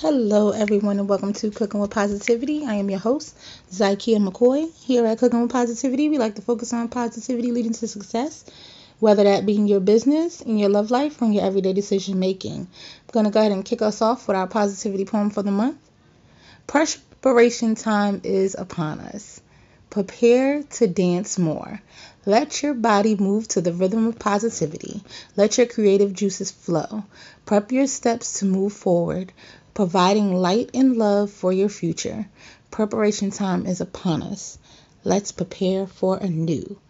Hello, everyone, and welcome to Cooking with Positivity. I am your host, Zykia McCoy. Here at Cooking with Positivity, we like to focus on positivity leading to success, whether that be in your business, in your love life, or in your everyday decision making. I'm going to go ahead and kick us off with our positivity poem for the month. Preparation time is upon us. Prepare to dance more. Let your body move to the rhythm of positivity. Let your creative juices flow. Prep your steps to move forward providing light and love for your future. Preparation time is upon us. Let's prepare for a new.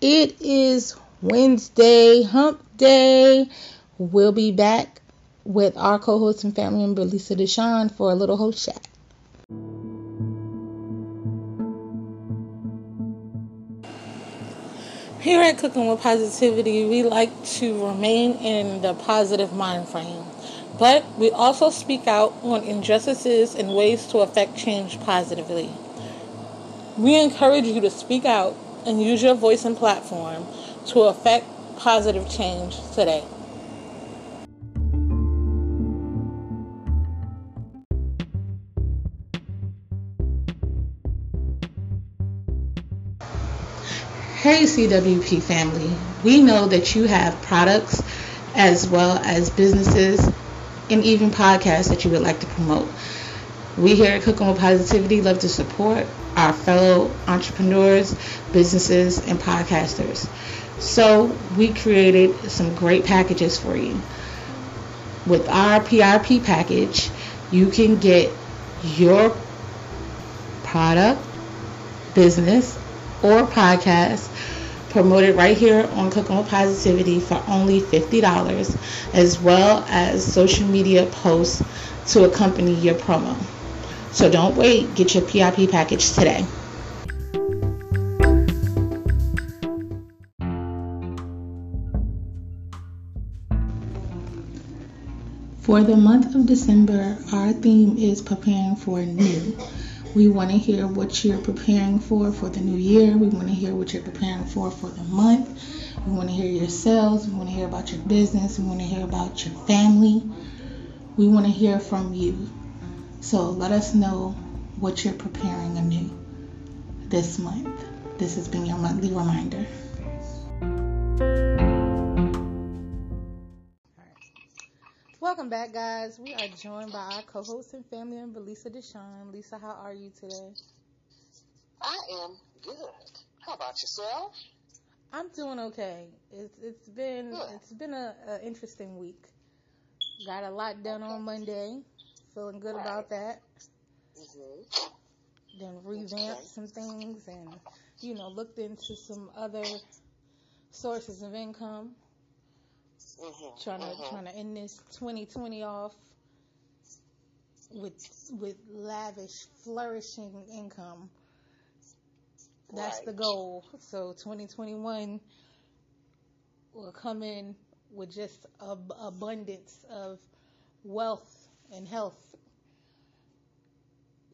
It is Wednesday, hump day. We'll be back with our co host and family member Lisa Deshawn for a little host chat. Here at Cooking with Positivity, we like to remain in the positive mind frame. But we also speak out on injustices and ways to affect change positively. We encourage you to speak out and use your voice and platform to affect positive change today. Hey CWP family, we know that you have products as well as businesses and even podcasts that you would like to promote. We here at Cooking with Positivity love to support our fellow entrepreneurs, businesses, and podcasters. So we created some great packages for you. With our PRP package, you can get your product, business, or podcast promoted right here on Cooking with Positivity for only $50, as well as social media posts to accompany your promo. So don't wait, get your PIP package today. For the month of December, our theme is preparing for new. We want to hear what you're preparing for for the new year. We want to hear what you're preparing for for the month. We want to hear your sales. We want to hear about your business. We want to hear about your family. We want to hear from you. So let us know what you're preparing anew this month. This has been your monthly reminder. Welcome back, guys. We are joined by our co-host and family member, Lisa Deshawn. Lisa, how are you today? I am good. How about yourself? I'm doing okay. It's it's been good. it's been a, a, interesting week. Got a lot done okay. on Monday. Feeling good right. about that. Mm-hmm. Then revamped okay. some things and you know looked into some other sources of income. Mm-hmm, trying to mm-hmm. trying to end this 2020 off with with lavish, flourishing income. That's right. the goal. So 2021 will come in with just a abundance of wealth and health.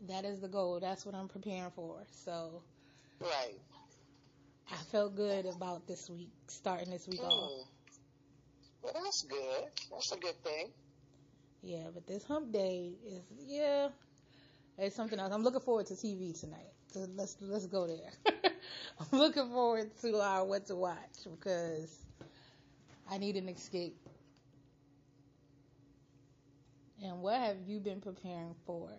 That is the goal. That's what I'm preparing for. So, right. I felt good about this week, starting this week mm. off. Well, that's good. That's a good thing. Yeah, but this hump day is yeah, it's something else. I'm looking forward to TV tonight. So let's let's go there. I'm looking forward to our what to watch because I need an escape. And what have you been preparing for?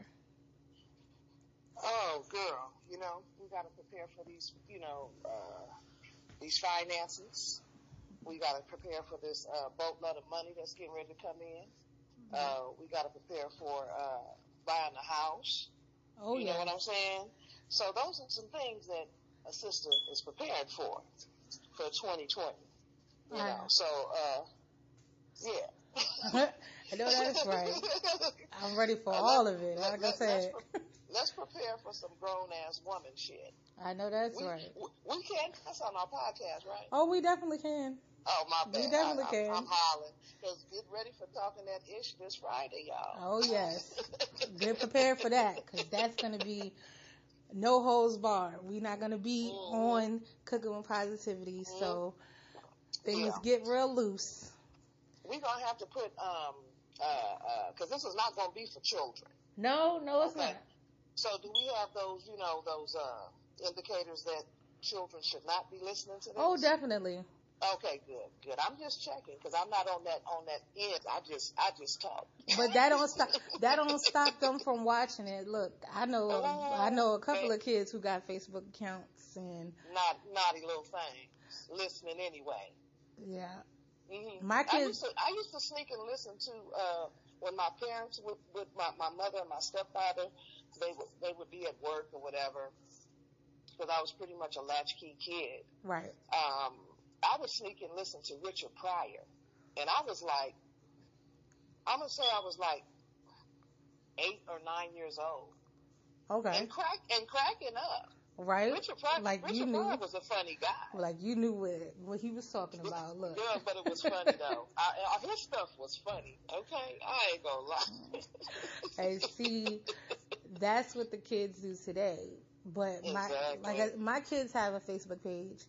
Oh, girl, you know we got to prepare for these, you know, uh, these finances we got to prepare for this uh, boatload of money that's getting ready to come in. Mm-hmm. Uh, we got to prepare for uh, buying a house. Oh, you yeah. know what I'm saying? So those are some things that a sister is prepared for for 2020. You know, so uh, yeah. I know that's right. I'm ready for all of it. Like I said. let's prepare for some grown ass woman shit. I know that's we, right. We, we can cuss on our podcast, right? Oh, we definitely can. Oh my bad. We definitely I, can. I'm, I'm hollering because get ready for talking that ish this Friday, y'all. Oh yes, get prepared for that because that's gonna be no holds bar. We're not gonna be mm-hmm. on cooking with positivity, mm-hmm. so things yeah. get real loose. We're gonna have to put um Uh, because this is not going to be for children. No, no, it's Okay. not. So do we have those, you know, those uh, indicators that children should not be listening to this? Oh, definitely. Okay, good, good. I'm just checking because I'm not on that on that end. I just I just talk. But that don't stop. That don't stop them from watching it. Look, I know. I know a couple of kids who got Facebook accounts, and Not naughty little things listening anyway. yeah, hmm My I kids- used to I used to sneak and listen to uh, when my parents with with my my mother and my stepfather they would they would be at work or whatever because I was pretty much a latchkey kid. right. um, I would sneak and listen to Richard Pryor, and I was like, I'm gonna say I was like eight or nine years old, Okay, and crack and cracking up. right. Richard Pryor, Like Richard you knew. Pryor was a funny guy. Like you knew what what he was talking about. Look, Yeah, but it was funny though. I, I, his stuff was funny. Okay, I ain't gonna lie. and see, that's what the kids do today. But my Exactly. like I, my kids have a Facebook page.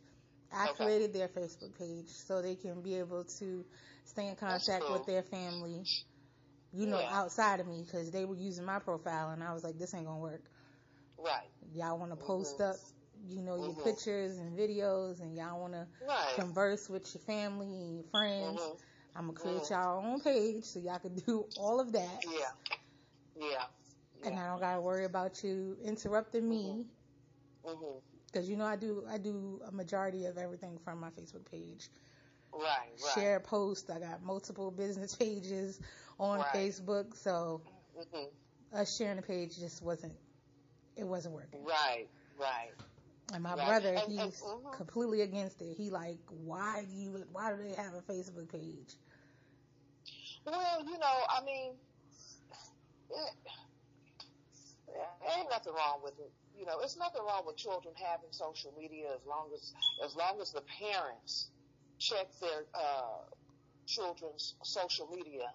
I Okay. created their Facebook page so they can be able to stay in contact cool. with their family. You know, Yeah. outside of me because they were using my profile, and I was like, "This ain't gonna work." right, Y'all want to post Mhm. up, you know, your Mhm. pictures and videos, and y'all want to right. converse with your family and your friends. Mhm. I'm gonna create Mhm. y'all own page so y'all can do all of that, Yeah, yeah, and I don't gotta worry about you interrupting me hmm because you know I do I do a majority of everything from my Facebook page. Right, right. Share posts. I got multiple business pages on Right. Facebook, so hmm us sharing the page just wasn't it wasn't working. Right, right. And my Right. brother, And- and- he's mhm. completely against it. He like, why do you why do they have a Facebook page? Well, you know, I mean, it, ain't nothing wrong with it. You know, it's nothing wrong with children having social media as long as as long as the parents check their uh, children's social media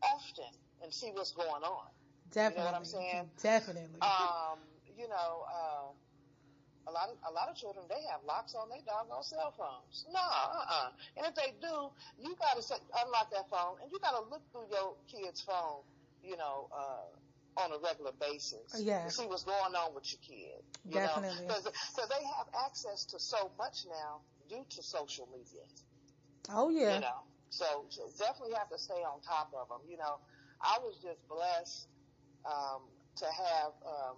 often and see what's going on. Definitely. what I'm saying? Definitely. Um, you know, uh, a lot of a lot of children they have locks on their doggone cell phones. No, uh-uh. And if they do, you gotta unlock that phone, and you gotta look through your kid's phone. You know, uh, on a regular basis Yeah. to see what's going on with your kid. You Definitely. because they have access to so much now due to social media oh yeah. you know. So, so definitely have to stay on top of them. You know, I was just blessed um, to have um,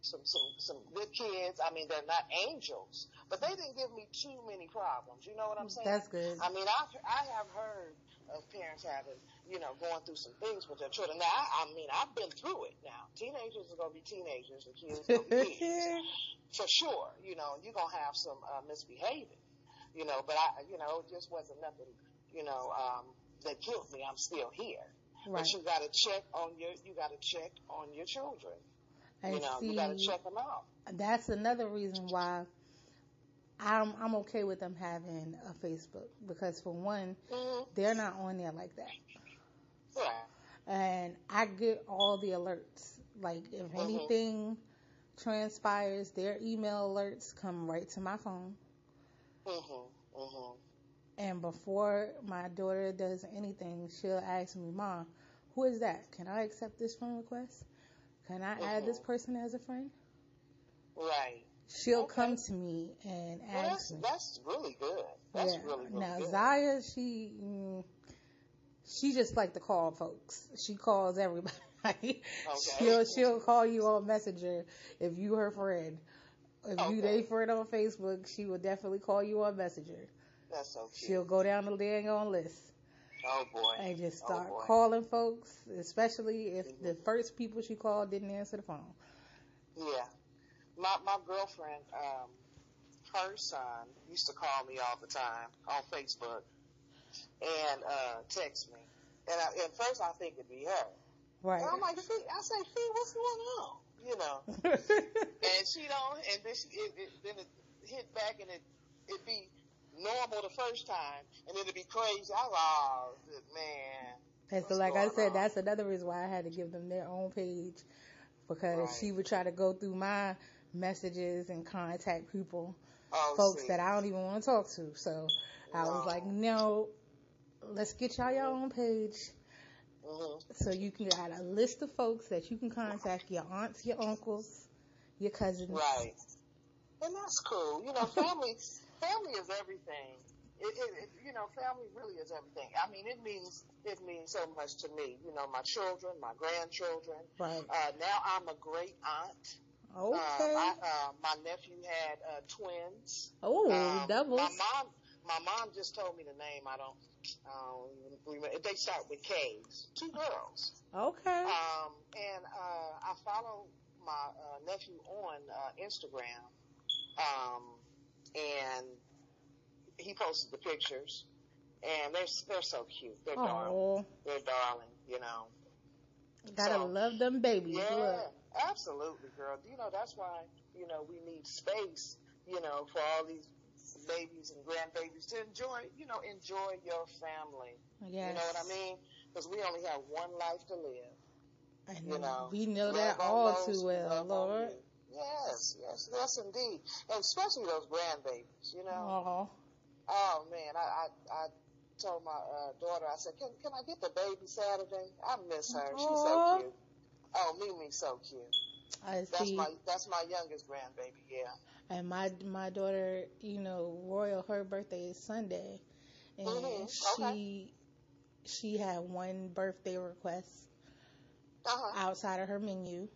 some some some good kids. I mean, they're not angels, but they didn't give me too many problems. You know what I'm saying? That's good. I mean, I I have heard of parents having, you know, going through some things with their children. Now, I, I mean, I've been through it. Now, teenagers are gonna be teenagers, and kids are gonna be kids for sure. You know, you're gonna have some uh, misbehaving. You know, but I, you know, it just wasn't nothing. You know, um, that killed me. I'm still here. right. But you got to check on your, you got to check on your children. And you know, see, you got to check them out. that's another reason why I'm I'm okay with them having a Facebook because for one, Mm-hmm. they're not on there like that. Right. and I get all the alerts. Like if Mhm. anything transpires, their email alerts come right to my phone. Mhm. Mhm. And before my daughter does anything, she'll ask me, "Mom, who is that? Can I accept this friend request? Can I add this Mhm. person as a friend?" Right. She'll Okay. come to me and Well, ask that's me. that's really good. That's yeah. really really now good. Zaya, she mm, she just like to call folks. She calls everybody. okay. she'll she'll call you on Messenger if you her friend. If you Okay. they friend on Facebook, she will definitely call you on Messenger. That's so cute. She'll go down the dang on list oh boy. and just Oh, start boy. calling folks, especially if Mhm. the first people she called didn't answer the phone. Yeah. My my girlfriend, um, her son used to call me all the time on Facebook and uh text me. And I, at first I think it'd be her. Right. And I'm like, Fee, I say, Fee, what's going on? You know. And she don't, and then she, it, it, then it hit back and it, it'd be normal the first time, and then it'd be crazy. I was, oh, man. And so, like I said, on? that's another reason why I had to give them their own page because Right. she would try to go through my messages and contact people, Oh, folks see. that I don't even want to talk to. So I was like, no, let's get y'all your own page. Mhm. So you can got a list of folks that you can contact, your aunts, your uncles, your cousins. Right. And that's cool. You know, family family is everything. It, it, it, you know, family really is everything. I mean, it means it means so much to me. You know, my children, my grandchildren. Right. Uh, now I'm a great aunt. Okay. Uh, my, uh, my nephew had uh, twins. oh, Um, doubles. My mom, my mom just told me the name. I don't, I don't remember. They start with K's. Two girls. Okay. Um, and uh, I follow my uh, nephew on uh, Instagram, um, and he posted the pictures, and they're they're so cute. They're darling. Oh, They're darling. You know. gotta So- love them babies. Yeah, Look. Absolutely, girl. You know that's why you know we need space. You know for all these babies and grandbabies to enjoy. You know enjoy your family. Yes. You know what I mean? Because we only have one life to live. And You know, we know Love that all those too well, Lord. Yes, yes, yes, indeed, and especially those grandbabies. You know, Oh, oh man, I I, I told my uh, daughter, I said, can can I get the baby Saturday? I miss her. She's Aw. so cute. Oh, Mimi's so cute. I That's see. my that's my youngest grandbaby. Yeah. And my my daughter, you know, Royal, her birthday is Sunday, and Mhm, she she had one birthday request Uh huh. outside of her menu.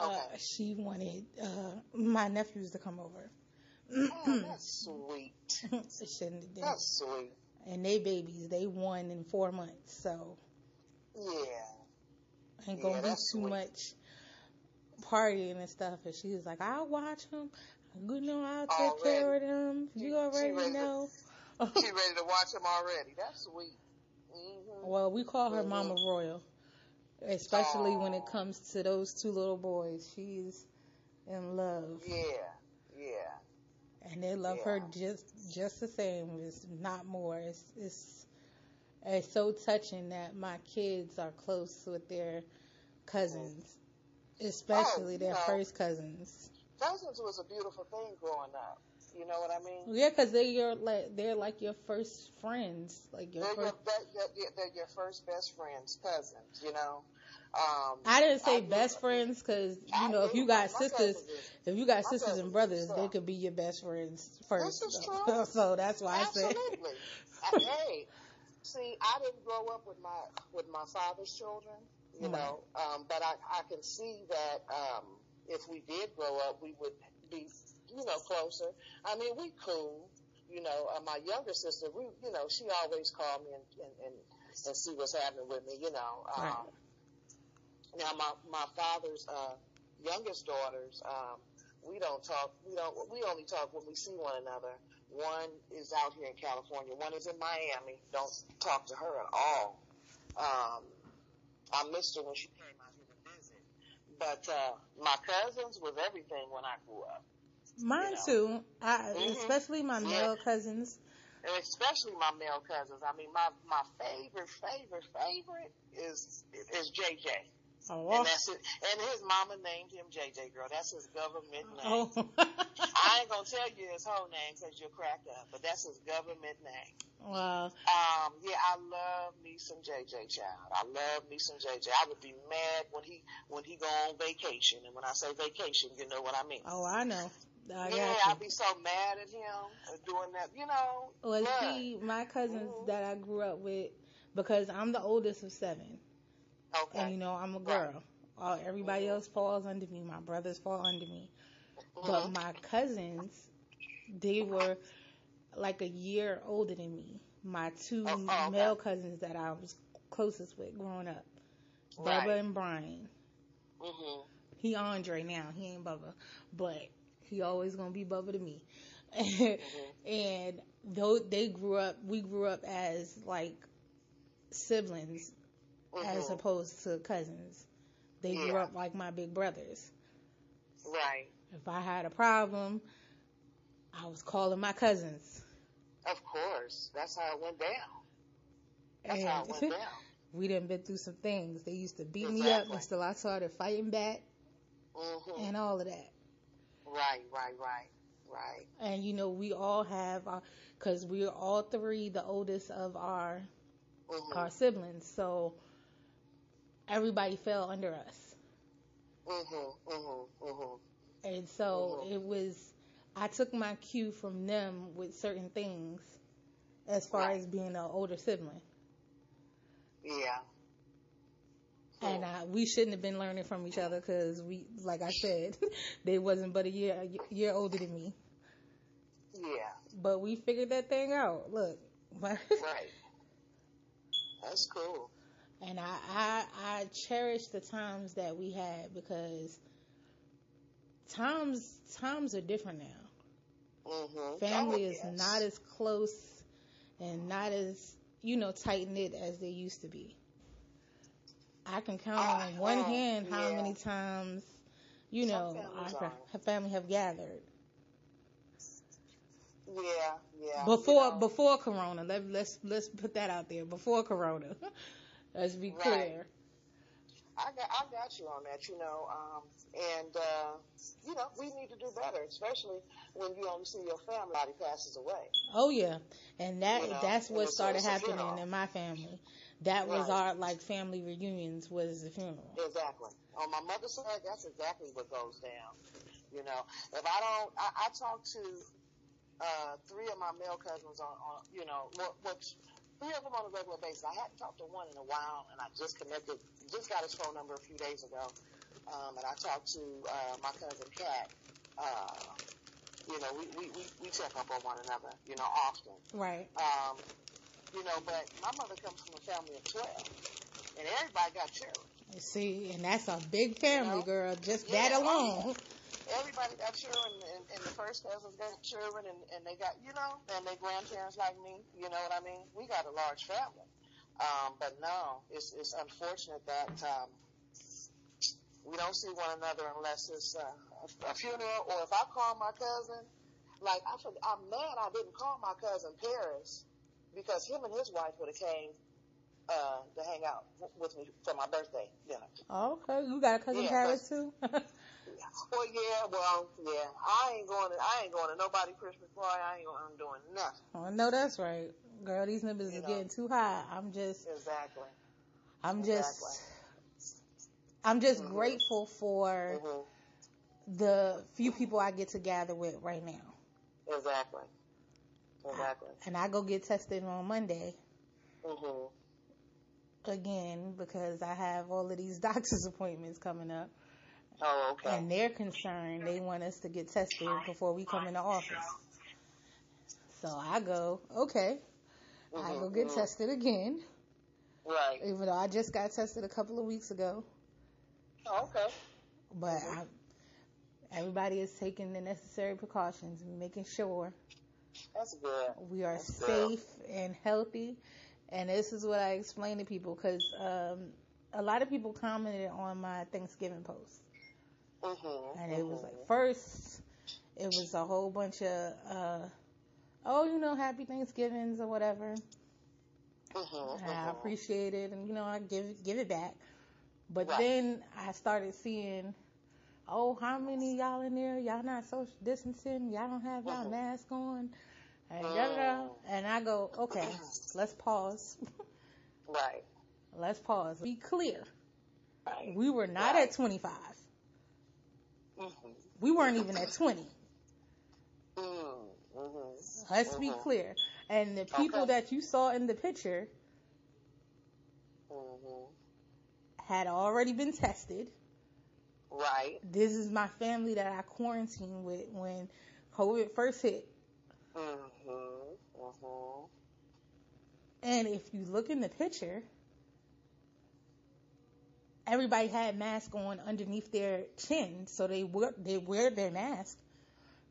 Uh, Okay. she wanted uh, my nephews to come over. Oh, that's sweet. Shouldn't- That's sweet. and they babies, they won in four months, so Yeah. Ain't gonna Yeah, be too much partying and stuff. And she was like, "I'll watch them. You know, I'll take care of them. She- You she already to- know." She ready to watch him already. That's sweet. hmm well, we call her Mhm. Mama Royal, especially when it comes to those two little boys. She's in love, Yeah. Yeah. and they love her just just the same. It's not more. It's it's it's so touching that my kids are close with their cousins, especially Oh, their know. first cousins. Cousins was a beautiful thing growing up. You know what I mean? Yeah, because they're your like they're like your first friends, like your They're your, first. be- they're, your first best friends, cousins. You know. Um, I didn't say I best friends because you I know if you got sisters, if you got sisters and brothers, they could be your best friends first. This is so- true. so that's why I said. Absolutely. Hey, see, I didn't grow up with my with my father's children, you Right. know, um, but I I can see that um, if we did grow up, we would be, you know, closer. I mean, we cool. You know, uh, my younger sister, we, you know, she always called me and and, and, and see what's happening with me. You know, um, Right. now my my father's uh, youngest daughters, um, we don't talk. We don't. We only talk when we see one another. One is out here in California. One is in Miami. Don't talk to her at all. Um, I missed her when she came out here to visit. But uh, my cousins was everything when I grew up, Mine you know. too. I Mhm. especially my Yeah. male cousins. and especially my male cousins. I mean, my my favorite, favorite, favorite is is JJ. Oh, And that's it. And his mama named him JJ girl. That's his government name. oh. I ain't gonna tell you his whole name because you'll crack up, but that's his government name. wow. Um, yeah, I love me some JJ child. I love me some JJ. I would be mad when he when he go on vacation, and when I say vacation, you know what I mean. Oh, I know. I yeah. I'd be so mad at him for doing that. You know, Well, look. see, my cousins Mhm. that I grew up with, because I'm the oldest of seven, okay. and you know I'm a girl. All everybody else falls under me. My brothers fall under me, but Mhm. my cousins, they were like a year older than me. My two Oh, oh, okay. male cousins that I was closest with growing up, Bubba and Brian. Mhm. He Andre now. He ain't Bubba, but he always gonna be Bubba to me. Mm-hmm. and though they grew up, we grew up as like siblings as Mhm. opposed to cousins. They grew up like my big brothers. Right. If I had a problem, I was calling my cousins. Of course. That's how it went down. That's and how it went down. we done been through some things. They used to beat me up Exactly. until I started fighting back hmm and all of that. Right, right, right, right. And you know, we all have our, cause we're all three the oldest of our, hmm our siblings. So everybody fell under us. Mhm. Mhm. Mhm. And so Mhm. it was, I took my cue from them with certain things as far Right. as being an older sibling. Yeah. And Hmm. uh, we shouldn't have been learning from each other because we, like I said, they wasn't but a year, a year older than me. Yeah. But we figured that thing out. Look. Right. That's cool. And I, I I cherish the times that we had because times times are different now. Mhm. Family Oh, is not as close and not as you know tight knit as they used to be. I can count Ah, on one hand how yeah. many times you know our are. family have gathered Yeah. Yeah. before before Corona. Let, let's let's put that out there before Corona. let's be Right. clear. I got I got you on that, you know, um, and uh, you know we need to do better, especially when you only see your family passes away. Oh yeah, and that You know, that's what started happening funeral. in my family. That was Right. our like family reunions was the funeral. Exactly. On my mother's side, that's exactly what goes down. You know, if I don't, I, I talk to uh, three of my male cousins on, on you know, what, which three of them on a regular basis. I hadn't talked to one in a while, and I just connected, just got his phone number a few days ago, um, and I talked to uh, my cousin Kat. Uh, you know, we, we, we, we check up on one another, you know, often. Right. Um, you know, but my mother comes from a family of 12, and everybody got children. See, and that's a big family, You know? girl. Just Yeah, that oh, alone. Everybody got children, and, and the first cousins got children, and, and they got, you know, and their grandparents like me, you know what I mean? We got a large family. Um, but no, it's, it's unfortunate that, um, we don't see one another unless it's uh, a, a funeral, or if I call my cousin, like, I I'm mad I didn't call my cousin Paris, because him and his wife would have came, uh, to hang out w- with me for my birthday dinner. Okay, you got a cousin Yeah, Paris too. Well, yeah, well, yeah. I ain't going to. I ain't going to nobody Christmas party. I ain't going. I'm doing nothing. oh, no, that's right, girl. These numbers You is know. getting too high. I'm just, Exactly. I'm just, Exactly. I'm just Mhm. grateful for hmm the few people I get to gather with right now. Exactly. Exactly. And I go get tested on Monday hmm again because I have all of these doctor's appointments coming up. Oh, okay. And they're concerned. They want us to get tested before we come into office. So I go, okay. I go get mhm. tested again, Right. even though I just got tested a couple of weeks ago. Oh, okay. But Mhm. I, everybody is taking the necessary precautions making sure That's good. we are That's good. safe and healthy. And this is what I explain to people because um, a lot of people commented on my Thanksgiving post. Hmm And it was like first, it was a whole bunch of, uh, oh, you know, happy Thanksgivings or whatever. hmm And I appreciate it, and you know, I give give it back. But Right. then I started seeing, oh, how many y'all in there? Y'all not social distancing? Y'all don't have y'all Mhm. mask on? And, da, da, da. Mm. and I go, okay, let's pause. Right. let's pause. Be clear. Right. We were not Right. at 25. Hmm We weren't even at 20. Mm-hmm. Let's be clear. And the people Okay. that you saw in the picture hmm had already been tested. Right. This is my family that I quarantined with when COVID first hit. hmm hmm And if you look in the picture, everybody had masks on underneath their chin, so they wear they wear their mask.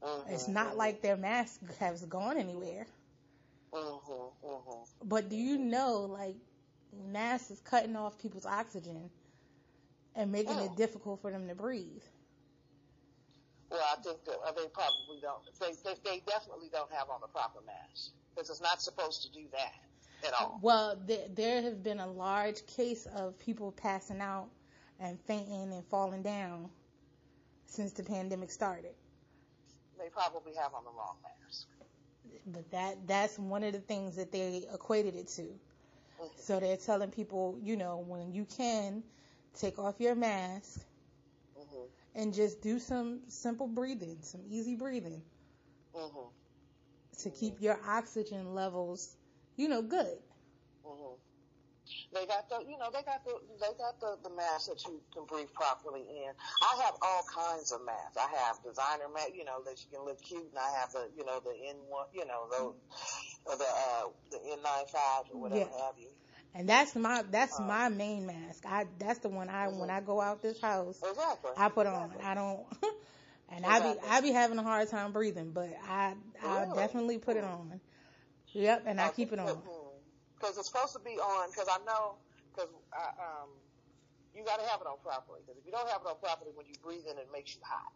Mm-hmm. It's not like their mask has gone anywhere. Mm-hmm. Mm-hmm. But do you know, like, masks is cutting off people's oxygen and making Oh. it difficult for them to breathe. Well, I think that uh, they probably don't. They, they they definitely don't have on the proper mask because it's not supposed to do that at all. Well, there, there have been a large case of people passing out and fainting and falling down since the pandemic started. They probably have on the wrong mask. But that that's one of the things that they equated it to. So they're telling people, you know, when you can take off your mask hmm and just do some simple breathing, some easy breathing hmm to keep your oxygen levels, you know, good. hmm They got the, you know, they got the, they got the, the masks that you can breathe properly in. I have all kinds of masks. I have designer masks, you know, that you can look cute, and I have the, you know, the N1, you know, the, the, uh, the N95 or whatever Yeah. have you. And that's my that's Uh, my main mask. I that's the one I when I go out this house Exactly. I put on. Exactly. I don't and I be I be having a hard time breathing, but I I definitely put it on. Yep, and I keep it on. Because it's supposed to be on, because I know, because um, you got to have it on properly. Because if you don't have it on properly, when you breathe in, it makes you hot.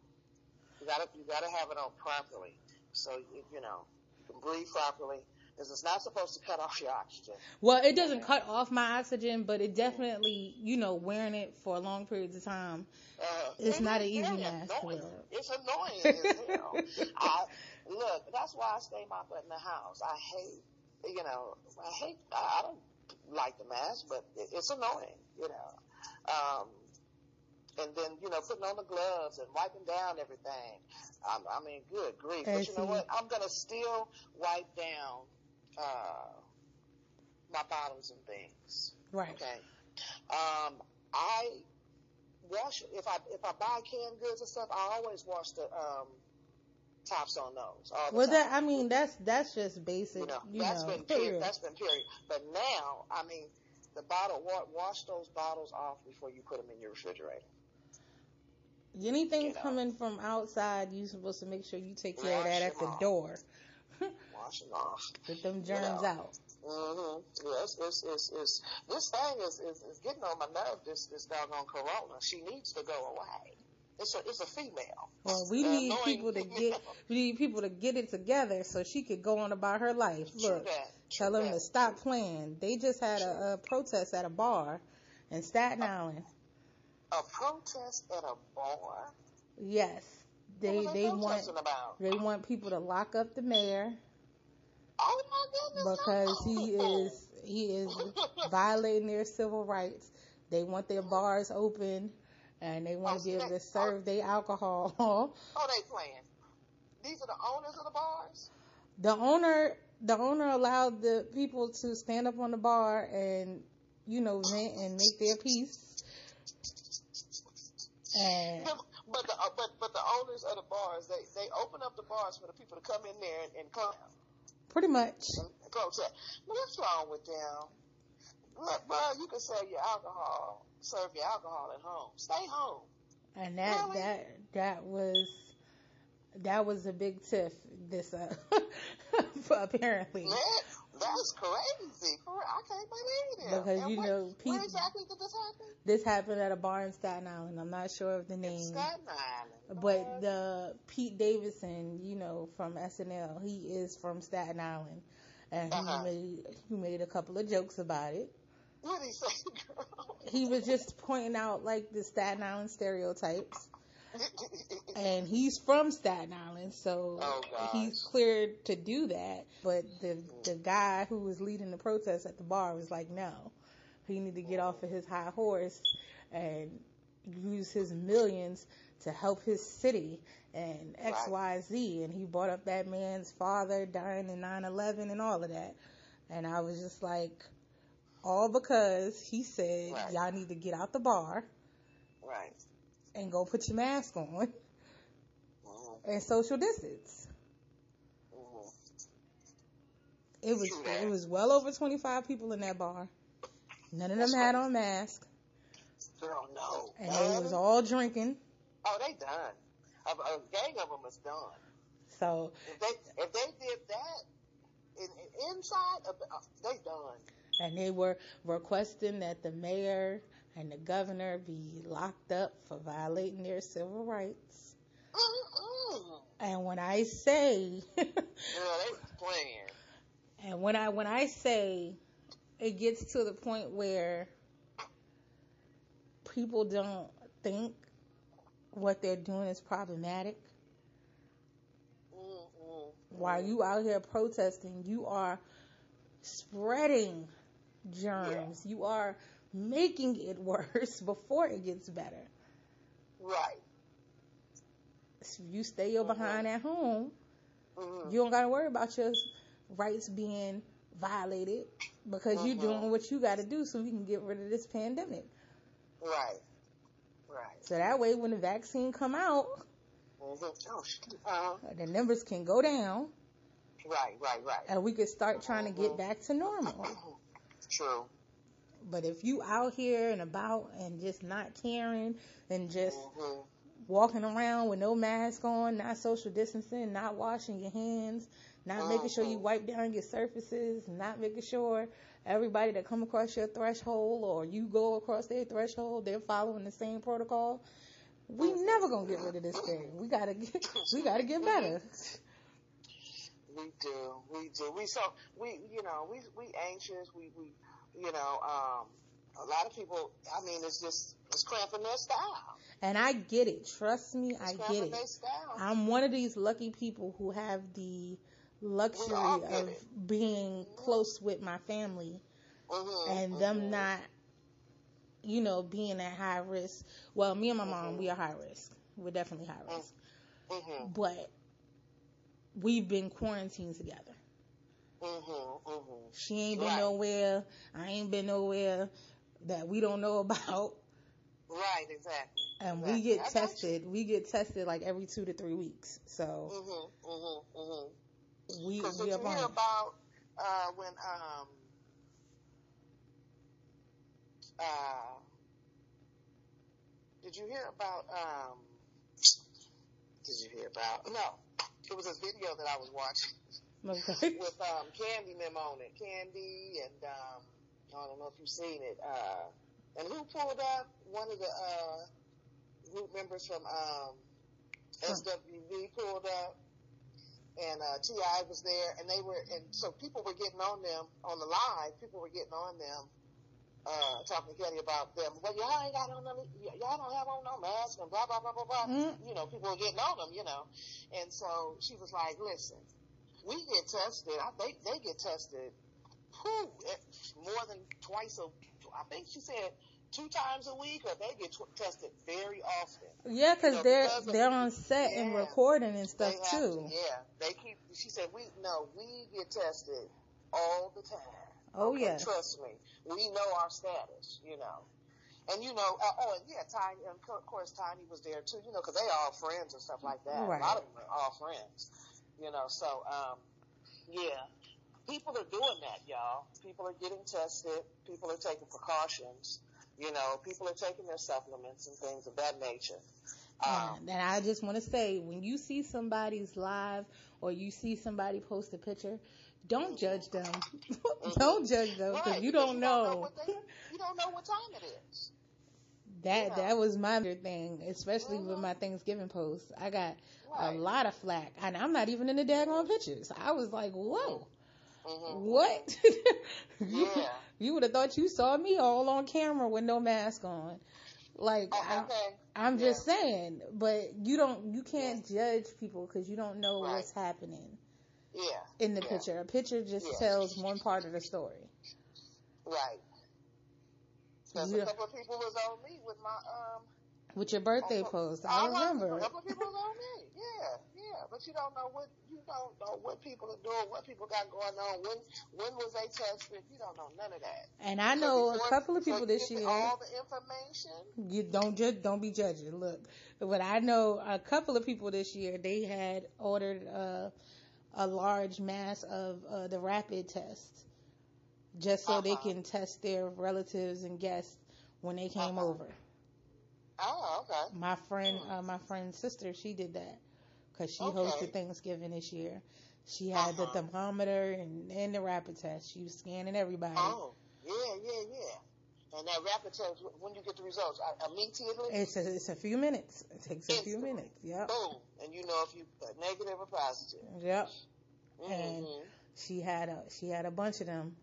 You got to you got to have it on properly, so you, you know you can breathe properly. Because it's not supposed to cut off your oxygen. Well, it doesn't cut off my oxygen, but it definitely, you know, wearing it for long periods of time. Uh, It's it not an easy mask annoying. It's annoying as hell. I, look, that's why I stay my butt in the house. I hate, you know, I hate. I don't like the mask, but it's annoying, you know. Um, and then you know, putting on the gloves and wiping down everything. I, I mean, good grief! But you know what? I'm gonna still wipe down uh, my bottles and things. Right. Okay. Um, I wash if I if I buy canned goods and stuff. I always wash the um, tops on those. Well, time. that I mean, that's that's just basic, you know, you that's know. been period. period. That's been period. But now, I mean, the bottle wa- wash those bottles off before you put them in your refrigerator. Anything you know. coming from outside, you supposed to make sure you take care of that at the off. door. Wash them off. Get them germs know. out. Mm-hmm. It's, it's, it's, it's, this thing is, is, is getting on my nerve. This this doggone corona. She needs to go away. It's a it's a female. Well, we need annoying people to get we need people to get it together so she could go on about her life. True Look, that. tell them to stop playing. They just had a, a protest at a bar in Staten Island. A protest at a bar. Yes, they they want about? they want people to lock up the mayor Oh my goodness! because he is he is violating their civil rights. They want their bars open and they want Oh, to be able to serve their oh. alcohol. Oh, they playing. These are the owners of the bars. the owner the owner allowed the people to stand up on the bar and you know vent and make their peace. And But the but but the owners of the bars they they open up the bars for the people to come in there and, and clown pretty much, and protest. What's wrong with them? Look, bro, you can sell your alcohol, serve your alcohol at home. Stay home. and that Really? that that was that was a big tiff. This uh, apparently. That's crazy. I can't believe it. Because, And you where- know, where exactly did this happen? This happened at a bar in Staten Island. I'm not sure of the name. Staten Island. But the Pete Davidson, you know, from SNL, he is from Staten Island, and he Uh-huh. made he made a couple of jokes about it. What he say, girl? He was just pointing out like the Staten Island stereotypes, and he's from Staten Island, so Oh, he's cleared to do that. But the the guy who was leading the protest at the bar was like, no, he need to get off of his high horse and use his millions to help his city and X, Right. And he brought up that man's father dying in 9/11 and all of that. And I was just like, all because he said Right. y'all need to get out the bar right. and go put your mask on Mhm, and social distance. mhm. It was it was well over 25 people in that bar. None of them That's had right. on masks, Girl, no. and they was all drinking. Oh, they done. A, a gang of them is done. So If they if they did that in, in, inside, uh, they done. And they were requesting that the mayor and the governor be locked up for violating their civil rights. Mm-mm. And when I say, Girl, they was playing. and when I when I say, it gets to the point where people don't think what they're doing is problematic. Mm-mm. While you out here protesting, you are spreading germs. You are making it worse before it gets better. Right. If you stay your behind at home, hmm you don't got to worry about your rights being violated because you're Mhm. doing what you got to do so we can get rid of this pandemic. Right. Right. So that way, when the vaccine come out, hmm Oh, uh, the numbers can go down right. Right. Right. and we could start trying to get back to normal. True. But if you out here and about and just not caring and just hmm walking around with no mask on, not social distancing, not washing your hands, not making sure you Mhm. wipe down your surfaces, not making sure everybody that come across your threshold or you go across their threshold, they're following the same protocol. We never gonna get rid of this thing. We gotta get, we gotta get better. We do, we do. We so we, you know, we we anxious. We we, you know, um, a lot of people. I mean, it's just it's cramping their style. And I get it. Trust me, It's I get it. I'm one of these lucky people who have the luxury We all get of it. being close with my family Mhm, and them mhm. not, you know, being at high risk. Well, me and my mom, we are high risk. We're definitely high risk. Mhm, But we've been quarantined together. mhm, mhm. She ain't been Right. nowhere. I ain't been nowhere that we don't know about. Right, exactly. And exactly. we get I tested. We get tested like every two to three weeks. So. Mhm, mhm, mhm. we we did up you hear on about uh, when um uh did you hear about um did you hear about no it was a video that I was watching Okay. with um Kandi Mem on it Kandi and um I don't know if you've seen it uh and who pulled up one of the uh group members from um SWV pulled up and uh, Ti was there, and they were, and so people were getting on them on the live. People were getting on them, uh, talking to Kelly about them. Well, y'all ain't got on no, y'all don't have on no mask and blah blah blah blah blah. Mm. You know, people were getting on them. You know, and so she was like, "Listen, we get tested. I think they get tested, whew, more than twice a. I think she said." Two times a week, or they get tested very often. Yeah, because You know, they're because they're on set and Yeah. recording and stuff too. to, yeah, they keep. She said, "We no, we get tested all the time. Oh yeah. trust me, we know our status. You know, and you know, uh, oh, and yeah, Tiny, and of course, Tiny was there too. You know, because they are all friends and stuff like that. Right. A lot of them are all friends. You know, so um, yeah, people are doing that, y'all. People are getting tested. People are taking precautions. You know, people are taking their supplements and things of that nature. Um, And, and I just want to say, when you see somebody's live or you see somebody post a picture, don't judge them. don't judge them because Right, you don't you know. know what they, you don't know what time it is. that Yeah. that was my thing, especially with Mhm. my Thanksgiving post. I got Right. a lot of flack, and I'm not even in the daggone pictures. I was like, whoa. hmm What? you Yeah. you would have thought you saw me all on camera with no mask on. Like Oh, I, okay. I'm just saying, but you don't you can't judge people because you don't know Right. what's happening Yeah. in the Yeah. picture. A picture just Yeah. tells one part of the story. Right. Because Yeah. a couple of people was on me with my um. With your birthday post, I Uh-huh. remember. A couple of people was on me. Yeah, yeah. But you don't know what you don't know what people are doing, what people got going on. When when was they tested? You don't know none of that. And I So know a couple of people this year. All the information. You don't judge, don't be judging. Look, but I know a couple of people this year. They had ordered uh, a large mass of uh, the rapid test, just so they Uh-huh. can test their relatives and guests when they came Uh-huh. over. Oh, okay. My friend, Hmm. uh, my friend's sister, she did that because she Okay. hosted Thanksgiving this year. She had the Uh-huh. thermometer and, and the rapid test. She was scanning everybody. Oh, yeah, yeah, yeah. And that rapid test, when you get the results, I- immediately, It's a, it's a few minutes. It takes a few minutes. Yeah. boom, and you know if you negative or positive. Yep. Mm-hmm, And- She had a she had a bunch of them.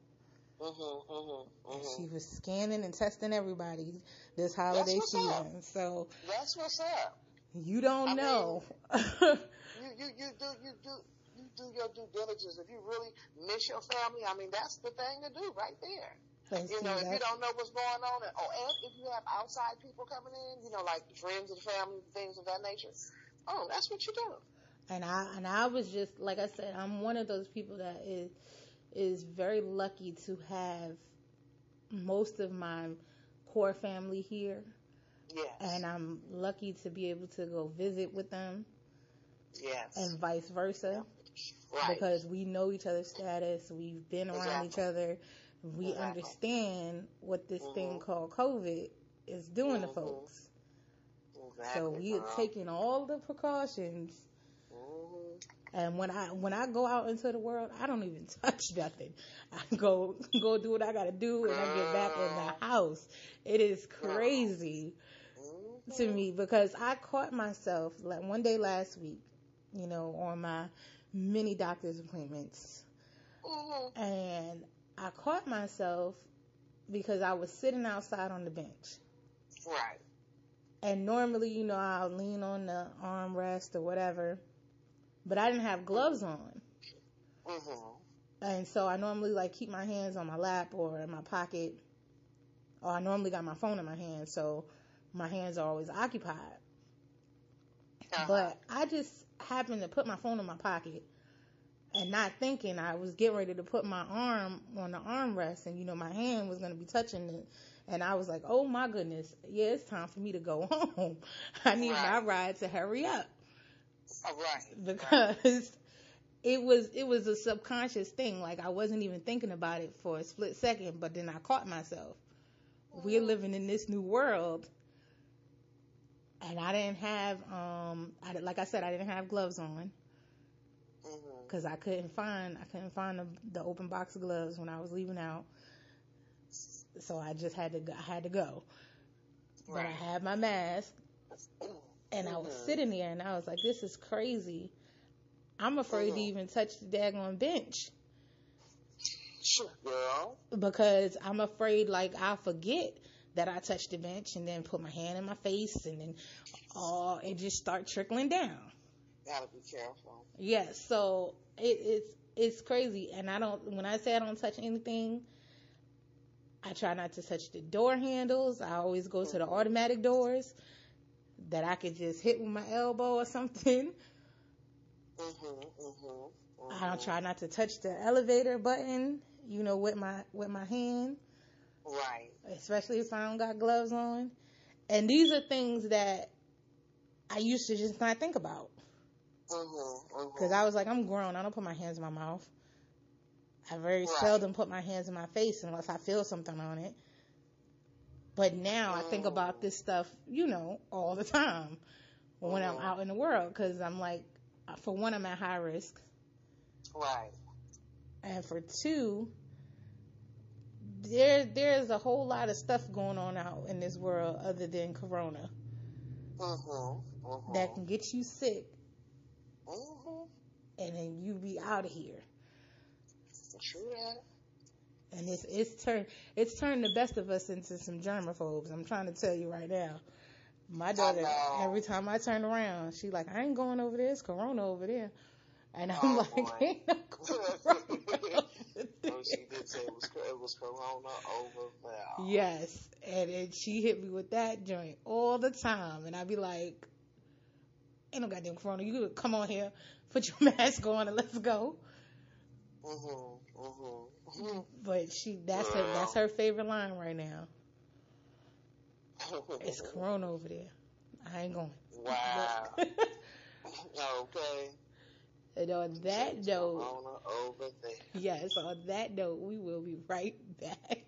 mm-hmm, mm-hmm, mm-hmm. She was scanning and testing everybody this holiday what's up. season. So That's what's up. you don't I know. You, you, you do, you do, you do your due diligence. If you really miss your family, I mean, that's the thing to do right there. You know, if you don't know what's going on, and, oh, and if you have outside people coming in, you know, like friends and family, things of that nature. Oh, that's what you do. and I and I was just like I said, I'm one of those people that is is very lucky to have most of my core family here, Yes. and I'm lucky to be able to go visit with them, yes. and vice versa, right. because we know each other's status, we've been around each other, we understand what this thing Mhm. called COVID is doing to Mhm. folks. exactly, So we are taking all the precautions Mhm. And when I when I go out into the world, I don't even touch nothing. I go go do what I gotta do, and I get back in the house. It is crazy Mhm. to me because I caught myself like one day last week, you know, on my many doctor's appointments, Mhm. and I caught myself because I was sitting outside on the bench. Right. And normally, you know, I'll lean on the armrest or whatever, but I didn't have gloves on. Mm-hmm. And so I normally like keep my hands on my lap or in my pocket. Or I normally got my phone in my hand, so my hands are always occupied. Uh-huh. But I just happened to put my phone in my pocket and not thinking I was getting ready to put my arm on the armrest and you know my hand was going to be touching it and I was like, "Oh my goodness, yeah, it's time for me to go home. I need my ride to hurry up." All right. because it was it was a subconscious thing. Like I wasn't even thinking about it for a split second, but then I caught myself. We're living in this new world, and I didn't have um, I, like I said, I didn't have gloves on Because I couldn't find I couldn't find the, the open box of gloves when I was leaving out. So I just had to go, I had to go. But I Right. had my mask and I was Mhm. sitting there and I was like, this is crazy. I'm afraid to Mhm. even touch the daggone bench Sure, girl. because I'm afraid like I'll forget that I touched the bench and then put my hand in my face and then oh it just start trickling down. Gotta be careful. Yes, so it, it's it's crazy and I don't when I say I don't touch anything, I try not to touch the door handles. I always go to the automatic doors that I could just hit with my elbow or something. Mhm. Mhm. I don't try not to touch the elevator button, you know, with my with my hand, Right. especially if I don't got gloves on. And these are things that I used to just not think about. Because I was like, I'm grown. I don't put my hands in my mouth. I very Right. seldom put my hands in my face unless I feel something on it. But now I think Mm. about this stuff, you know, all the time when I'm Mhm. out in the world because I'm like, for one, I'm at high risk. Right. And for two, there there's a whole lot of stuff going on out in this world other than corona Mhm. Mhm. that can get you sick Mhm. and then you be out of here. True that. And it's it's turned it's turned the best of us into some germaphobes. I'm trying to tell you right now. My daughter, every time I turn around, she like, I ain't going over there. It's corona over there. And I'm Oh, like, ain't no corona over Oh, she there. did say it was it was Corona over there. Yes, and, and she hit me with that joint all the time, and I'd be like, "Ain't no goddamn corona. You could come on here, put your mask on, and let's go." Mhm. Mhm. Mhm. But she, that's her, that's her favorite line right now. It's corona over there. I ain't going. Wow. Okay. and on that It's note, Corona over there. yes, on that note, we will be right back.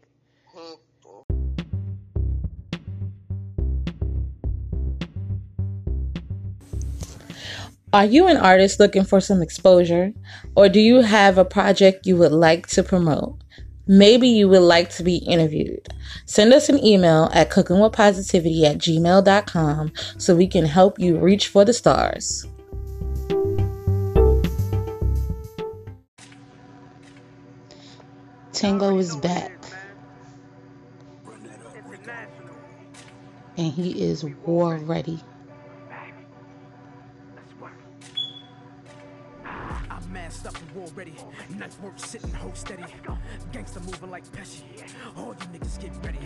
Are you an artist looking for some exposure? Or do you have a project you would like to promote? Maybe you would like to be interviewed. Send us an email at cookingwithpositivity at gmail.com so we can help you reach for the stars. Tango is back and he is war ready. Ready. Nice work sitting, hold steady. Gangster moving like Pesci. All you niggas get ready.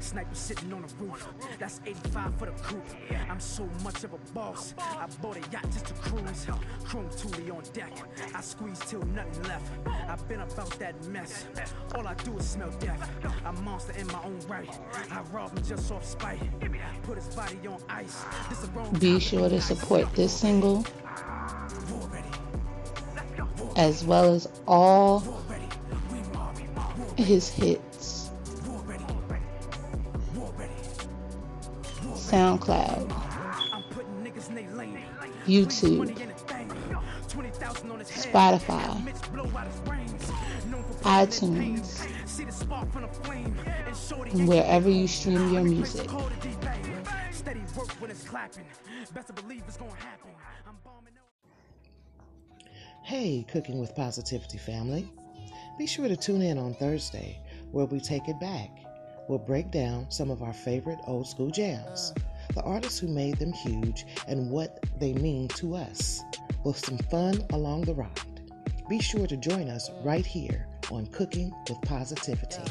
Sniper sitting on the roof. That's 85 for the coupe. I'm so much of a boss. I bought a yacht just to cruise. Chrome Thule on deck. I squeeze till nothing left. I've been about that mess. All I do is smell death. I'm a monster in my own right. I rob him just off spite. Put his body on ice. This the wrong Be sure to support this single. As well as all his hits. SoundCloud. YouTube, Money in the thing. 20,000 on his head. Spotify, iTunes, wherever you stream your music. call it D-Bang. Steady work when it's clapping. Best to believe it's gonna happen. I'm bombing out. Hey, Cooking with Positivity family. Be sure to tune in on Thursday where we take it back. We'll break down some of our favorite old school jams, the artists who made them huge, and what they mean to us, with some fun along the ride. Be sure to join us right here on Cooking with Positivity.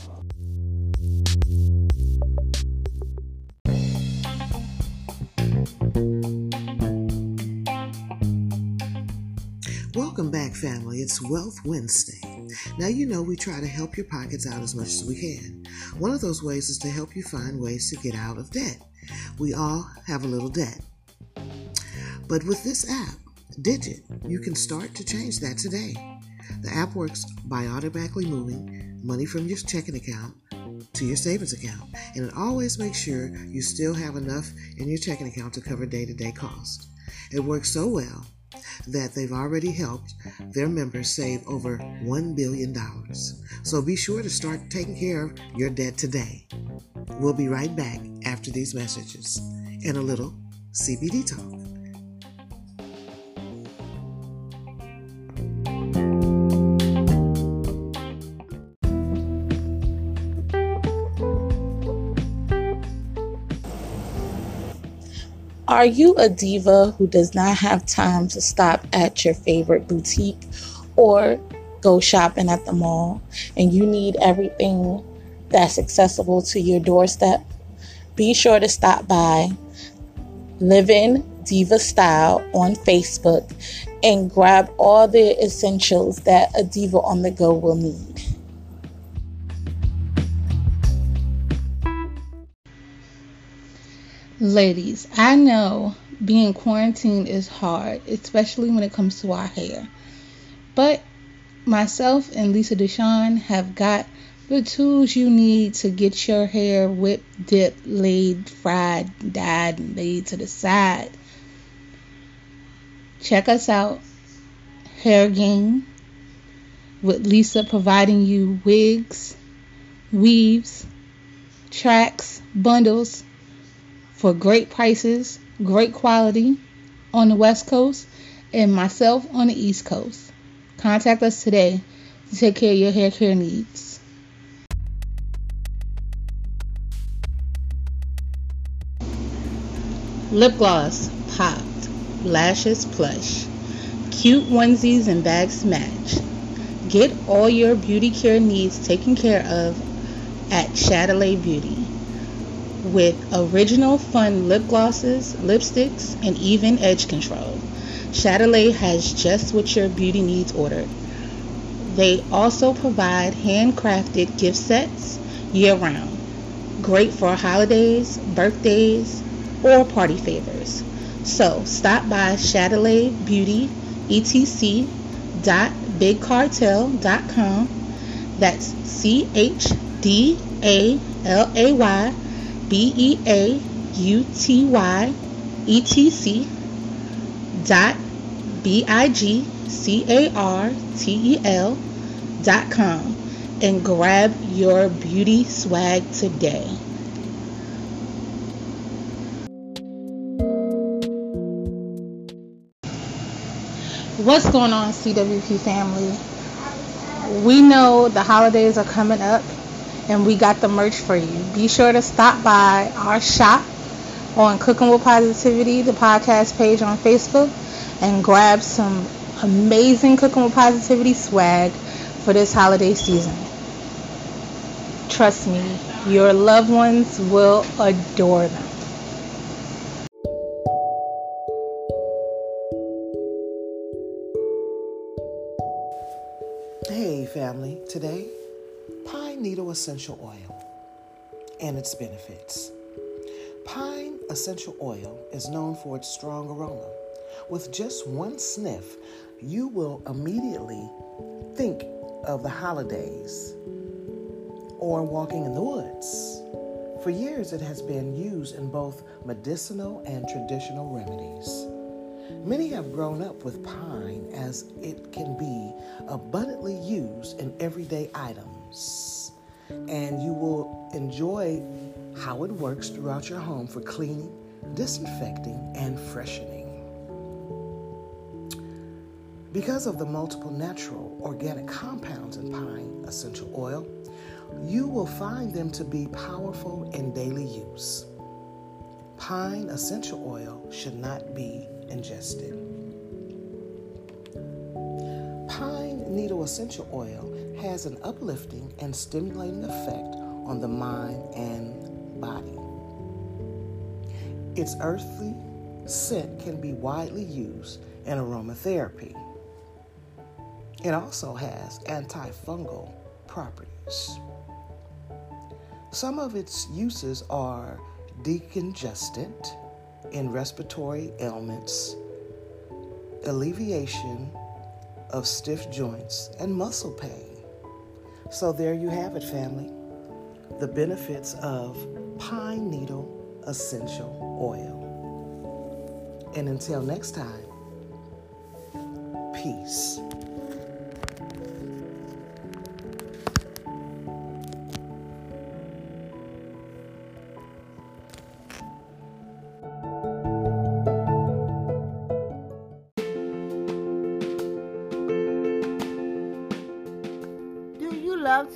Welcome back, family. It's Wealth Wednesday. Now, you know we try to help your pockets out as much as we can. One of those ways is to help you find ways to get out of debt. We all have a little debt. But with this app, Digit, you can start to change that today. The app works by automatically moving money from your checking account to your savings account, and it always makes sure you still have enough in your checking account to cover day to day costs. It works so well that they've already helped their members save over $1 billion. So be sure to start taking care of your debt today. We'll be right back after these messages and a little CBD talk. Are you a diva who does not have time to stop at your favorite boutique or go shopping at the mall and you need everything that's accessible to your doorstep? Be sure to stop by Living Diva Style on Facebook and grab all the essentials that a diva on the go will need. Ladies, I know being quarantined is hard, especially when it comes to our hair. But myself and Lisa Deshawn have got the tools you need to get your hair whipped, dipped, laid, fried, dyed, and laid to the side. Check us out, Hair Game, with Lisa providing you wigs, weaves, tracks, bundles for great prices, great quality on the West Coast, and myself on the East Coast. Contact us today to take care of your hair care needs. Lip gloss, popped. Lashes, plush. Cute onesies and bags match. Get all your beauty care needs taken care of at Chdalay Beauty with original fun lip glosses, lipsticks, and even edge control. Chdalay has just what your beauty needs ordered. They also provide handcrafted gift sets year round, great for holidays, birthdays, or party favors. So stop by Chdalay Beauty etc dot bigcartel.com. That's C H D A L A Y B E A U T Y E T C dot b i g c a r t e l dot com and grab your beauty swag today. What's going on, CWP family? We know the holidays are coming up and we got the merch for you. Be sure to stop by our shop on Cooking with Positivity, the podcast page on Facebook, and grab some amazing Cooking with Positivity swag for this holiday season. Trust me, your loved ones will adore them. Hey, family. Today, pine needle essential oil and its benefits. Pine essential oil is known for its strong aroma. With just one sniff, you will immediately think of the holidays or walking in the woods. For years, it has been used in both medicinal and traditional remedies. Many have grown up with pine as it can be abundantly used in everyday items. And you will enjoy how it works throughout your home for cleaning, disinfecting, and freshening. Because of the multiple natural organic compounds in pine essential oil, you will find them to be powerful in daily use. Pine essential oil should not be ingested. Pine needle essential oil has an uplifting and stimulating effect on the mind and body. Its earthly scent can be widely used in aromatherapy. It also has antifungal properties. Some of its uses are decongestant in respiratory ailments, alleviation of stiff joints, and muscle pain. So, there you have it, family. The benefits of pine needle essential oil. And until next time, peace.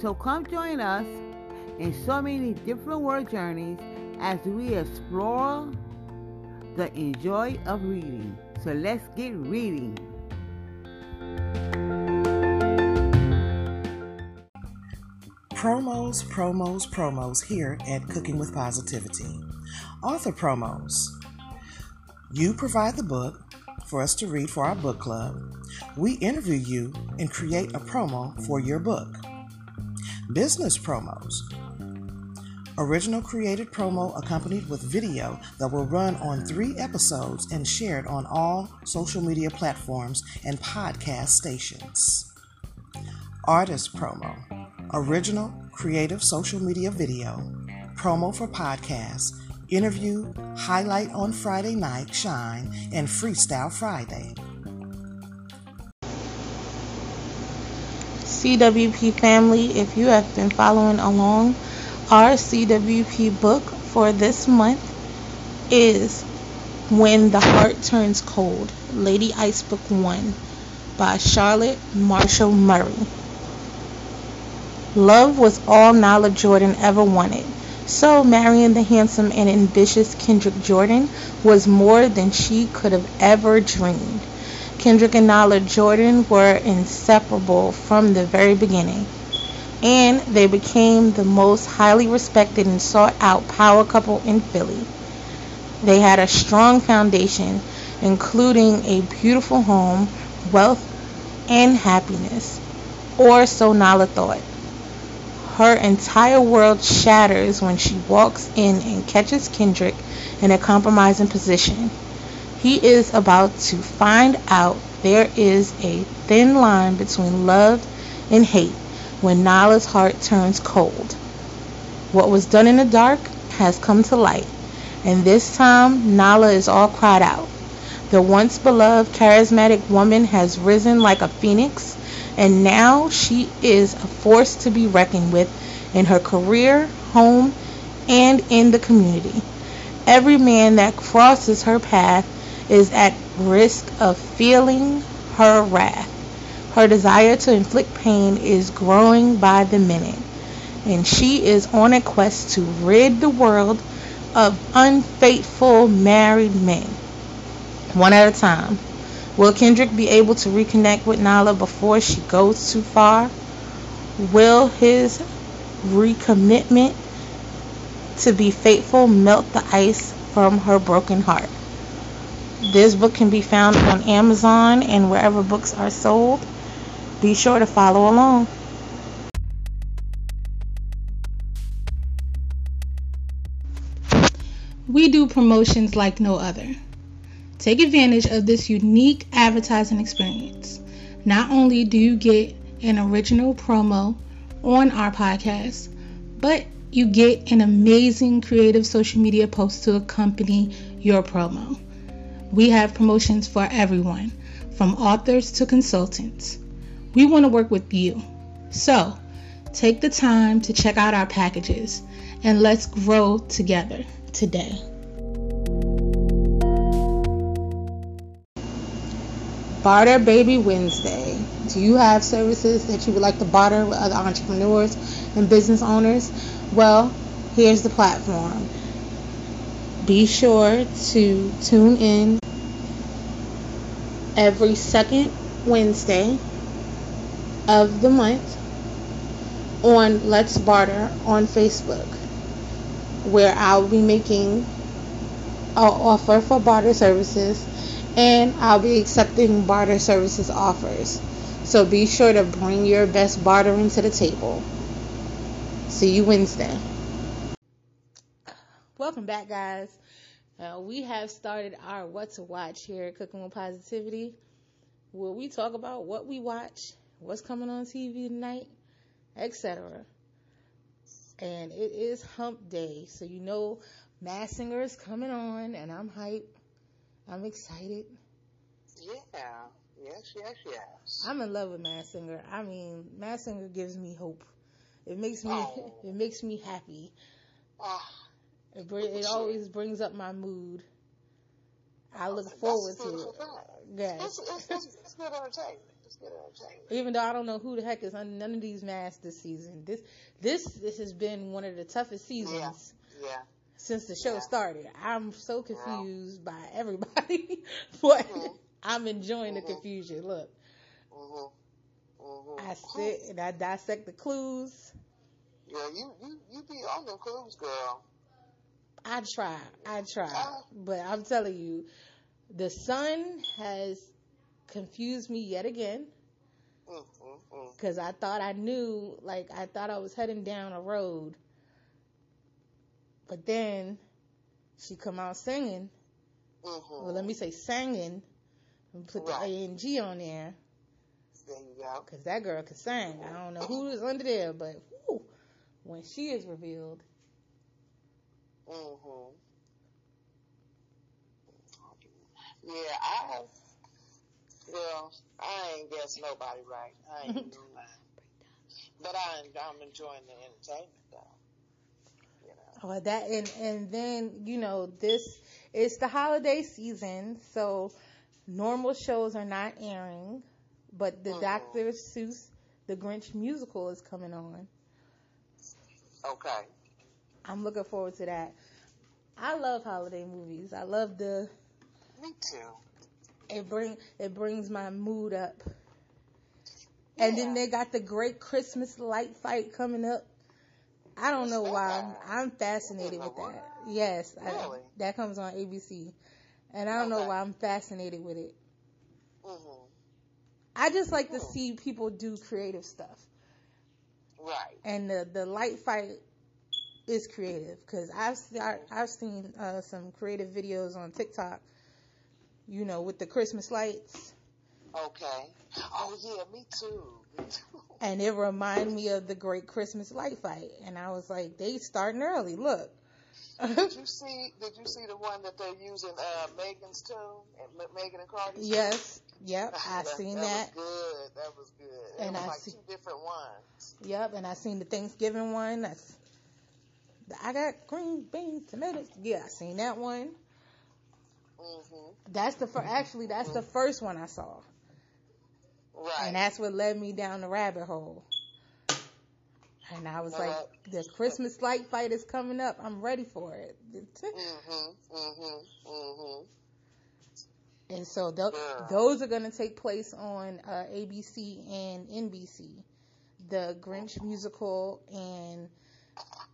So come join us in so many different word journeys as we explore the enjoy of reading. So let's get reading. Promos, promos, promos here at Cooking with Positivity. Author promos. You provide the book for us to read for our book club. We interview you and create a promo for your book. Business promos. Original created promo accompanied with video that will run on three episodes and shared on all social media platforms and podcast stations. Artist promo. Original creative social media video. Promo for podcasts. Interview, highlight on Friday night, shine, and freestyle Friday. CWP family, if you have been following along, our CWP book for this month is When the Heart Turns Cold, Lady Ice Book 1 by Charlotte Marshall Murray. Love was all Nyla Jordan ever wanted. So marrying the handsome and ambitious Kendrick Jordan was more than she could have ever dreamed. Kendrick and Nala Jordan were inseparable from the very beginning, and they became the most highly respected and sought out power couple in Philly. They had a strong foundation including a beautiful home, wealth, and happiness. Or so Nala thought. Her entire world shatters when she walks in and catches Kendrick in a compromising position. He is about to find out there is a thin line between love and hate when Nala's heart turns cold. What was done in the dark has come to light, and this time Nala is all cried out. The once beloved charismatic woman has risen like a phoenix, and now she is a force to be reckoned with in her career, home, and in the community. Every man that crosses her path is at risk of feeling her wrath. Her desire to inflict pain is growing by the minute, and she is on a quest to rid the world of unfaithful married men, one at a time. Will Kendrick be able to reconnect with Nala before she goes too far? Will his recommitment to be faithful melt the ice from her broken heart? This book can be found on Amazon and wherever books are sold. Be sure to follow along. We do promotions like no other. Take advantage of this unique advertising experience. Not only do you get an original promo on our podcast, but you get an amazing creative social media post to accompany your promo. We have promotions for everyone, from authors to consultants. We want to work with you. So, take the time to check out our packages and let's grow together today. Barter Baby Wednesday. Do you have services that you would like to barter with other entrepreneurs and business owners? Well, here's the platform. Be sure to tune in every second Wednesday of the month on Let's Barter on Facebook, where I'll be making an offer for barter services and I'll be accepting barter services offers. So be sure to bring your best bartering to the table. See you Wednesday. Welcome back, guys. Uh, we have started our What to Watch here at Cooking with Positivity, where we talk about what we watch, what's coming on TV tonight, etc. And it is hump day, so you know Masked Singer is coming on, and I'm hyped. I'm excited. Yeah. Yes, yes, yes. I'm in love with Masked Singer. I mean, Masked Singer gives me hope. It makes me Oh. it makes me happy. Ah, It br- it always brings up my mood. I look That's forward to it. Yes. it's, it's, it's, it's good entertainment. It's good entertainment. Even though I don't know who the heck is on none of these masks this season. This this this has been one of the toughest seasons Yeah. since the show Yeah. started. I'm so confused by everybody, but Mhm. I'm enjoying the Mhm. confusion. Look, Mhm. Mhm. I sit and I dissect the clues. Yeah, you you you be on them clues, girl. I try, I try, but I'm telling you, the sun has confused me yet again because I thought I knew, like I thought I was heading down a road, but then she come out singing. Mhm. Well, let me say singing, and put the Right. A and G on there because that girl can sing. I don't know who is under there, but whew, when she is revealed, Mhm. Yeah, I. Well, I ain't guess nobody right. I ain't lie. But I, I'm enjoying the entertainment though. You know. Oh, that and and then you know this it's the holiday season, so normal shows are not airing, but the Mhm. Dr. Seuss The Grinch musical is coming on. Okay. I'm looking forward to that. I love holiday movies. I love the Me too. it bring it brings my mood up. And then they got the great Christmas light fight coming up. I don't know why. I'm, fascinated with that. Yes, I, that comes on ABC. and I don't know why I'm fascinated with it. Mhm. I just like to Hmm. see people do creative stuff, Right. and the the light fight is creative because I've I've seen uh, some creative videos on TikTok. You know, with the Christmas lights, Okay. Oh yeah, me too. Me too. and it reminded me of the Great Christmas Light Fight, and I was like, they starting early. Look. Did you see? Did you see the one that they're using? Uh, Megan's tune and Megan and Cardi's. tune? yes, yep, I seen that. that. was good. That was good. And it was I like see- two different ones. Yep, and I seen the Thanksgiving one. That's I got green beans, tomatoes. Yeah, I seen that one. Mhm. That's the first. Actually, that's the first one I saw, Right. and that's what led me down the rabbit hole. And I was like, the Christmas light fight is coming up. I'm ready for it. Mhm. Mhm. Mhm. And so th- Yeah. those are going to take place on uh, ABC and NBC. The Grinch musical and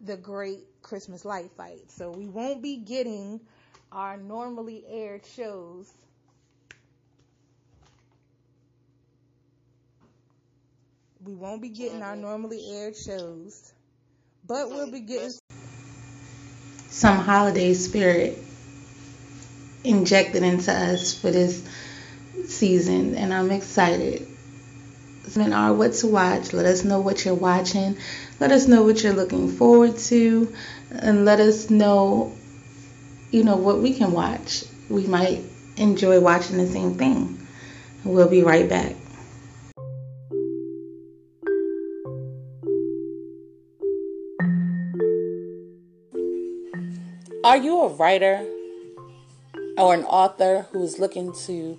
the Great Christmas Light Fight. So we won't be getting our normally aired shows. We won't be getting our normally aired shows, but we'll be getting some holiday spirit injected into us for this season, and I'm excited. And our what to watch. Let us know what you're watching. Let us know what you're looking forward to, and let us know, you know, what we can watch. We might enjoy watching the same thing. We'll be right back. Are you a writer or an author who's looking to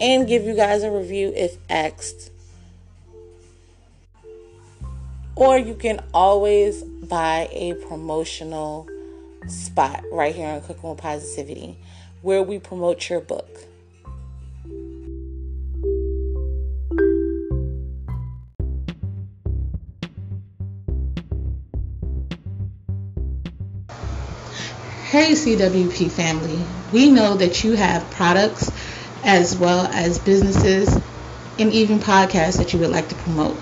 and give you guys a review if asked. Or you can always buy a promotional spot right here on Cooking with Positivity where we promote your book. Hey CWP family, we know that you have products as well as businesses and even podcasts that you would like to promote.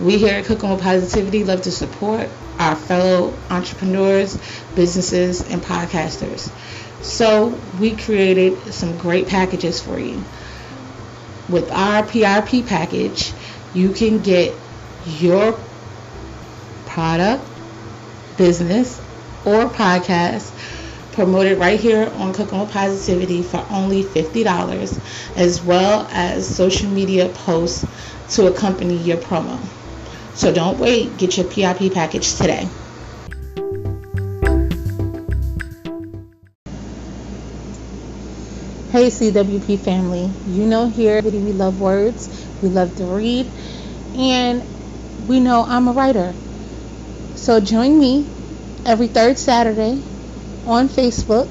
We here at Cooking with Positivity love to support our fellow entrepreneurs, businesses, and podcasters. So we created some great packages for you. With our PRP package, you can get your product, business, or podcast promoted right here on Cooking with Positivity for only $50, as well as social media posts to accompany your promo. So don't wait, get your PIP package today. Hey CWP family, you know here we love words, we love to read, and we know I'm a writer. So join me every third Saturday on Facebook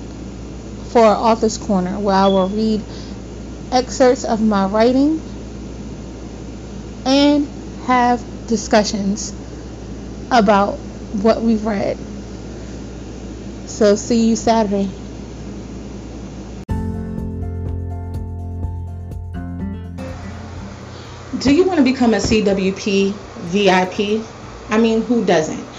for Author's Corner, where I will read excerpts of my writing and have discussions about what we've read. So, see you Saturday. Do you want to become a CWP VIP? I mean, who doesn't?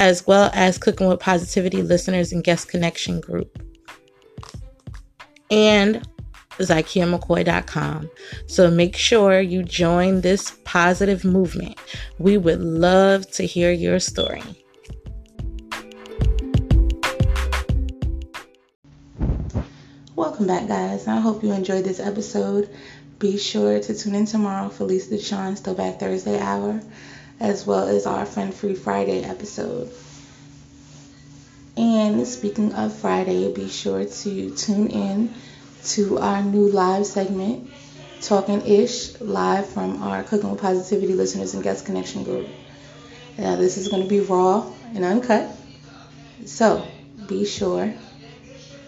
as well as Cooking with Positivity listeners and guest connection group. And ZykiaMcCoy.com. So make sure you join this positive movement. We would love to hear your story. Welcome back, guys. I hope you enjoyed this episode. Be sure to tune in tomorrow for Lisa Deshawn's Throwback Thursday hour, as well as our Fun Free Friday episode. And speaking of Friday, be sure to tune in to our new live segment, Talking Ish, live from our Cooking with Positivity listeners and guest connection group. Now, this is going to be raw and uncut, so be sure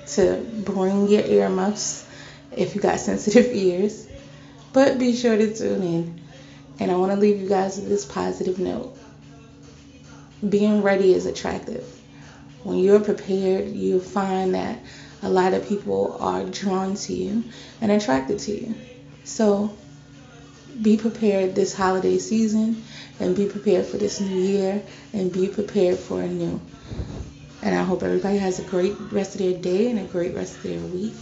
to bring your earmuffs if you got sensitive ears, but be sure to tune in. And I want to leave you guys with this positive note. Being ready is attractive. When you're prepared, you'll find that a lot of people are drawn to you and attracted to you. So be prepared this holiday season and be prepared for this new year and be prepared for a new. And I hope everybody has a great rest of their day and a great rest of their week.